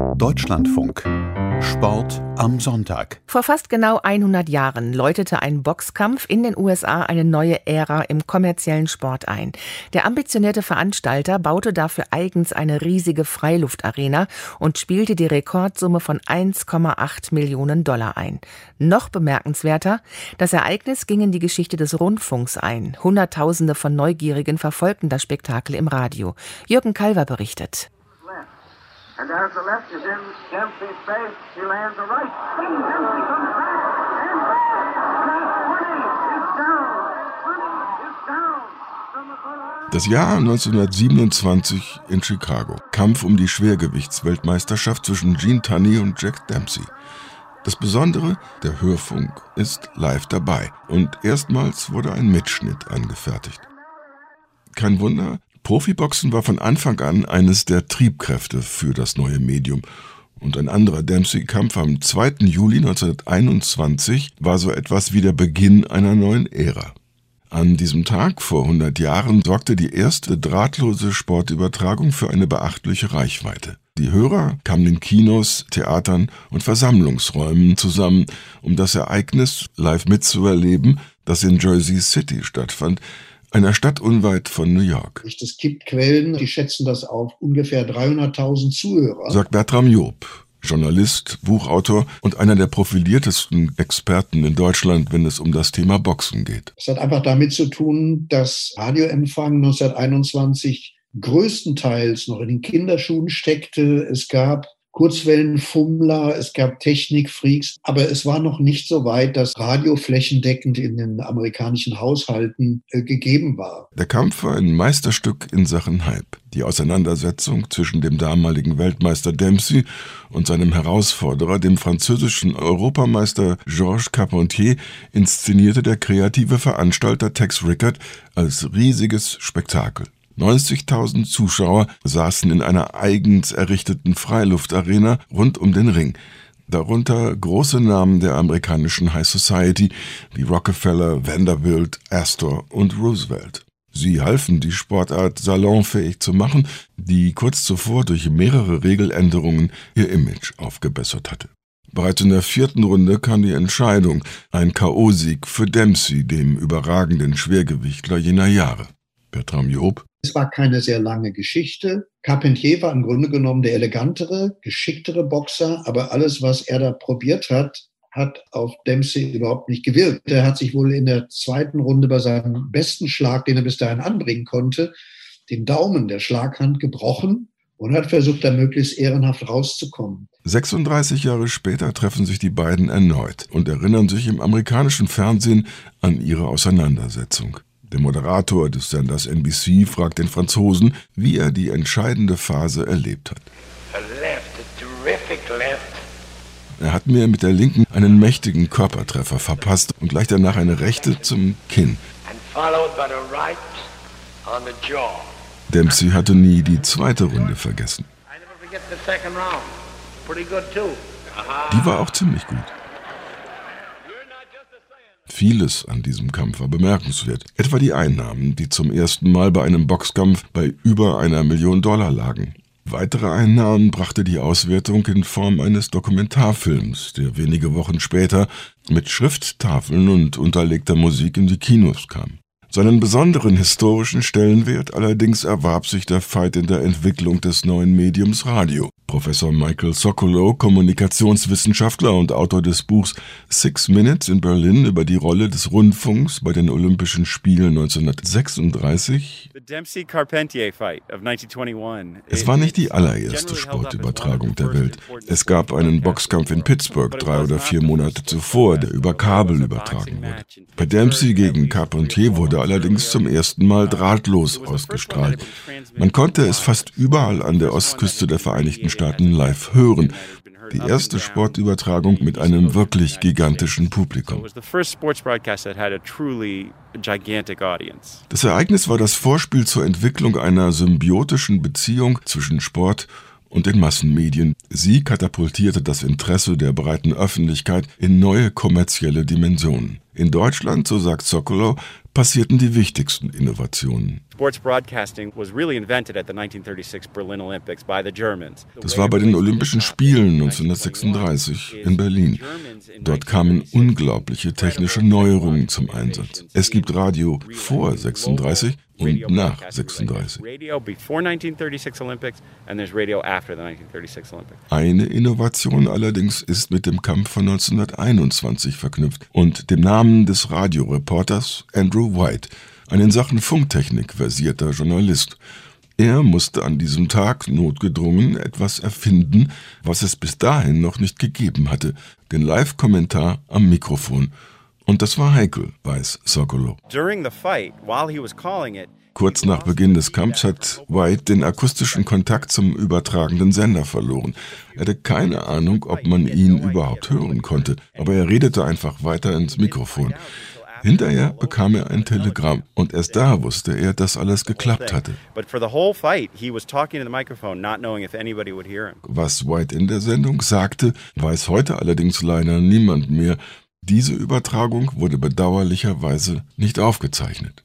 Deutschlandfunk. Sport am Sonntag. Vor fast genau 100 Jahren läutete ein Boxkampf in den USA eine neue Ära im kommerziellen Sport ein. Der ambitionierte Veranstalter baute dafür eigens eine riesige Freiluftarena und spielte die Rekordsumme von 1,8 Millionen Dollar ein. Noch bemerkenswerter, das Ereignis ging in die Geschichte des Rundfunks ein. Hunderttausende von Neugierigen verfolgten das Spektakel im Radio. Jürgen Kalver berichtet. And as the left is in Dempsey's face, he lands a right. Then Dempsey comes back Das Jahr 1927 in Chicago. Kampf um die Schwergewichtsweltmeisterschaft zwischen Gene Tunney und Jack Dempsey. Das Besondere, der Hörfunk ist live dabei und erstmals wurde ein Mitschnitt angefertigt. Kein Wunder, Profiboxen war von Anfang an eines der Triebkräfte für das neue Medium. Und ein anderer Dempsey-Kampf am 2. Juli 1921 war so etwas wie der Beginn einer neuen Ära. An diesem Tag vor 100 Jahren sorgte die erste drahtlose Sportübertragung für eine beachtliche Reichweite. Die Hörer kamen in Kinos, Theatern und Versammlungsräumen zusammen, um das Ereignis live mitzuerleben, das in Jersey City stattfand, einer Stadt unweit von New York. Es gibt Quellen, die schätzen das auf ungefähr 300.000 Zuhörer. Sagt Bertram Job. Journalist, Buchautor und einer der profiliertesten Experten in Deutschland, wenn es um das Thema Boxen geht. Es hat einfach damit zu tun, dass Radioempfang 1921 größtenteils noch in den Kinderschuhen steckte. Es gab Kurzwellenfummler, es gab Technikfreaks, aber es war noch nicht so weit, dass Radio flächendeckend in den amerikanischen Haushalten äh, gegeben war. Der Kampf war ein Meisterstück in Sachen Hype. Die Auseinandersetzung zwischen dem damaligen Weltmeister Dempsey und seinem Herausforderer, dem französischen Europameister Georges Carpentier, inszenierte der kreative Veranstalter Tex Rickard als riesiges Spektakel. 90.000 Zuschauer saßen in einer eigens errichteten Freiluftarena rund um den Ring. Darunter große Namen der amerikanischen High Society wie Rockefeller, Vanderbilt, Astor und Roosevelt. Sie halfen, die Sportart salonfähig zu machen, die kurz zuvor durch mehrere Regeländerungen ihr Image aufgebessert hatte. Bereits in der vierten Runde kam die Entscheidung, ein K.O.-Sieg für Dempsey, dem überragenden Schwergewichtler jener Jahre. Bertram Job es war keine sehr lange Geschichte. Carpentier war im Grunde genommen der elegantere, geschicktere Boxer, aber alles, was er da probiert hat, hat auf Dempsey überhaupt nicht gewirkt. Er hat sich wohl in der zweiten Runde bei seinem besten Schlag, den er bis dahin anbringen konnte, den Daumen der Schlaghand gebrochen und hat versucht, da möglichst ehrenhaft rauszukommen. 36 Jahre später treffen sich die beiden erneut und erinnern sich im amerikanischen Fernsehen an ihre Auseinandersetzung. Der Moderator des Senders NBC fragt den Franzosen, wie er die entscheidende Phase erlebt hat. Er hat mir mit der linken einen mächtigen Körpertreffer verpasst und gleich danach eine rechte zum Kinn. Dempsey hatte nie die zweite Runde vergessen. Die war auch ziemlich gut. Vieles an diesem Kampf war bemerkenswert, etwa die Einnahmen, die zum ersten Mal bei einem Boxkampf bei über einer Million Dollar lagen. Weitere Einnahmen brachte die Auswertung in Form eines Dokumentarfilms, der wenige Wochen später mit Schrifttafeln und unterlegter Musik in die Kinos kam. Seinen besonderen historischen Stellenwert allerdings erwarb sich der Fight in der Entwicklung des neuen Mediums Radio. Professor Michael Sokolow, Kommunikationswissenschaftler und Autor des Buchs Six Minutes in Berlin über die Rolle des Rundfunks bei den Olympischen Spielen 1936. Es war nicht die allererste Sportübertragung der Welt. Es gab einen Boxkampf in Pittsburgh drei oder vier Monate zuvor, der über Kabel übertragen wurde. Bei Dempsey gegen Carpentier wurde allerdings zum ersten Mal drahtlos ausgestrahlt. Man konnte es fast überall an der Ostküste der Vereinigten Staaten Staaten live hören. Die erste Sportübertragung mit einem wirklich gigantischen Publikum. Das Ereignis war das Vorspiel zur Entwicklung einer symbiotischen Beziehung zwischen Sport und den Massenmedien. Sie katapultierte das Interesse der breiten Öffentlichkeit in neue kommerzielle Dimensionen. In Deutschland, so sagt Sokolow, passierten die wichtigsten Innovationen. Das war bei den Olympischen Spielen 1936 in Berlin. Dort kamen unglaubliche technische Neuerungen zum Einsatz. Es gibt Radio vor 36 und nach 36. Eine Innovation allerdings ist mit dem Kampf von 1921 verknüpft und dem Namen des Radioreporters Andrew White, ein in Sachen Funktechnik versierter Journalist. Er musste an diesem Tag notgedrungen etwas erfinden, was es bis dahin noch nicht gegeben hatte, den Live-Kommentar am Mikrofon. Und das war heikel, weiß Sokolow. Kurz nach Beginn des Kampfs hat White den akustischen Kontakt zum übertragenden Sender verloren. Er hatte keine Ahnung, ob man ihn überhaupt hören konnte, aber er redete einfach weiter ins Mikrofon. Hinterher bekam er ein Telegramm und erst da wusste er, dass alles geklappt hatte. Was White in der Sendung sagte, weiß heute allerdings leider niemand mehr. Diese Übertragung wurde bedauerlicherweise nicht aufgezeichnet.